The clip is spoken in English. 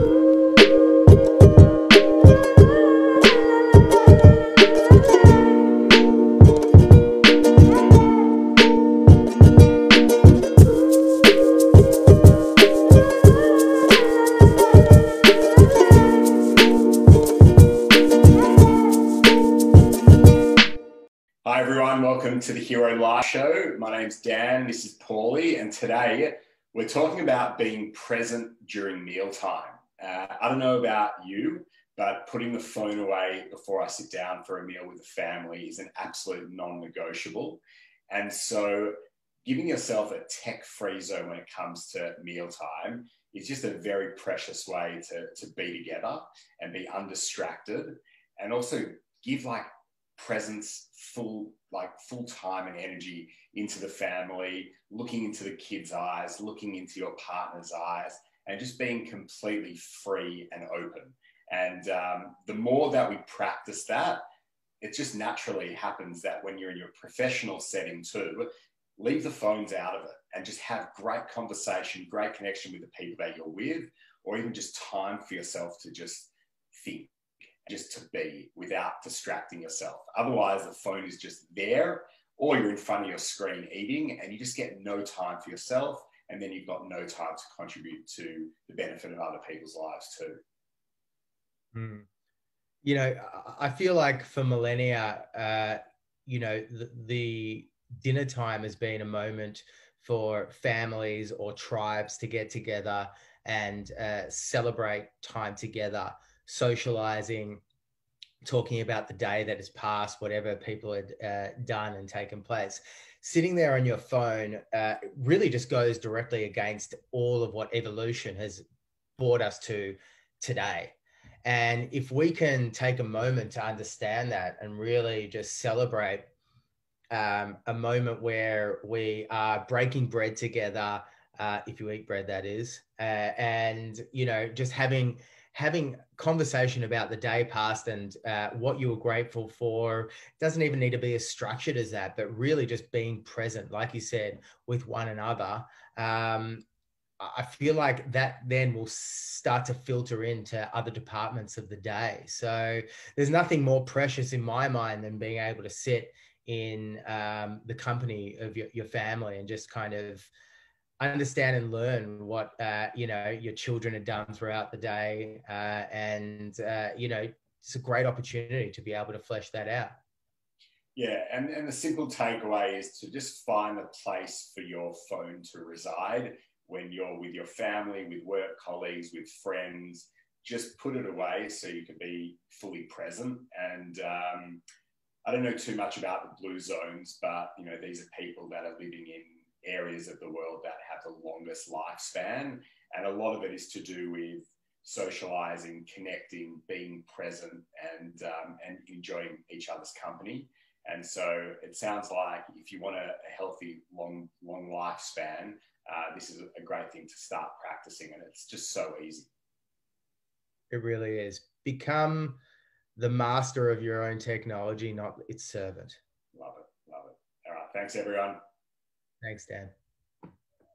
Hi everyone, welcome to the Hero Life Show. My name's Dan, this is Paulie, and today we're talking about being present during mealtime. Uh, I don't know about you, but putting the phone away before I sit down for a meal with the family is an absolute non negotiable. And so, giving yourself a tech free zone when it comes to mealtime is just a very precious way to, to be together and be undistracted and also give like presence full like full time and energy into the family looking into the kids eyes looking into your partner's eyes and just being completely free and open and um, the more that we practice that it just naturally happens that when you're in your professional setting too leave the phones out of it and just have great conversation great connection with the people that you're with or even just time for yourself to just think just to be without distracting yourself. Otherwise, the phone is just there, or you're in front of your screen eating, and you just get no time for yourself. And then you've got no time to contribute to the benefit of other people's lives too. Mm. You know, I feel like for millennia, uh, you know, the, the dinner time has been a moment for families or tribes to get together and uh, celebrate time together socializing, talking about the day that has passed, whatever people had uh, done and taken place. Sitting there on your phone uh, really just goes directly against all of what evolution has brought us to today. And if we can take a moment to understand that and really just celebrate um, a moment where we are breaking bread together, uh, if you eat bread, that is, uh, and you know, just having having conversation about the day past and uh, what you were grateful for doesn't even need to be as structured as that but really just being present like you said with one another. Um, i feel like that then will start to filter into other departments of the day. So there's nothing more precious in my mind than being able to sit in um, the company of your, your family and just kind of understand and learn what uh, you know your children have done throughout the day, uh, and uh, you know it's a great opportunity to be able to flesh that out. Yeah, and, and the simple takeaway is to just find a place for your phone to reside when you're with your family, with work colleagues, with friends. Just put it away so you can be fully present. And um, I don't know too much about the blue zones, but you know these are people that are living in areas of the world that have the longest lifespan. And a lot of it is to do with socializing, connecting, being present, and, um, and enjoying each other's company. And so it sounds like if you want a, healthy, long, long lifespan, uh, this is a great thing to start practicing. And it's just so easy. It really is. Become the master of your own technology, not its servant. Love it. Love it. All right. Thanks, everyone. Thanks, Dad.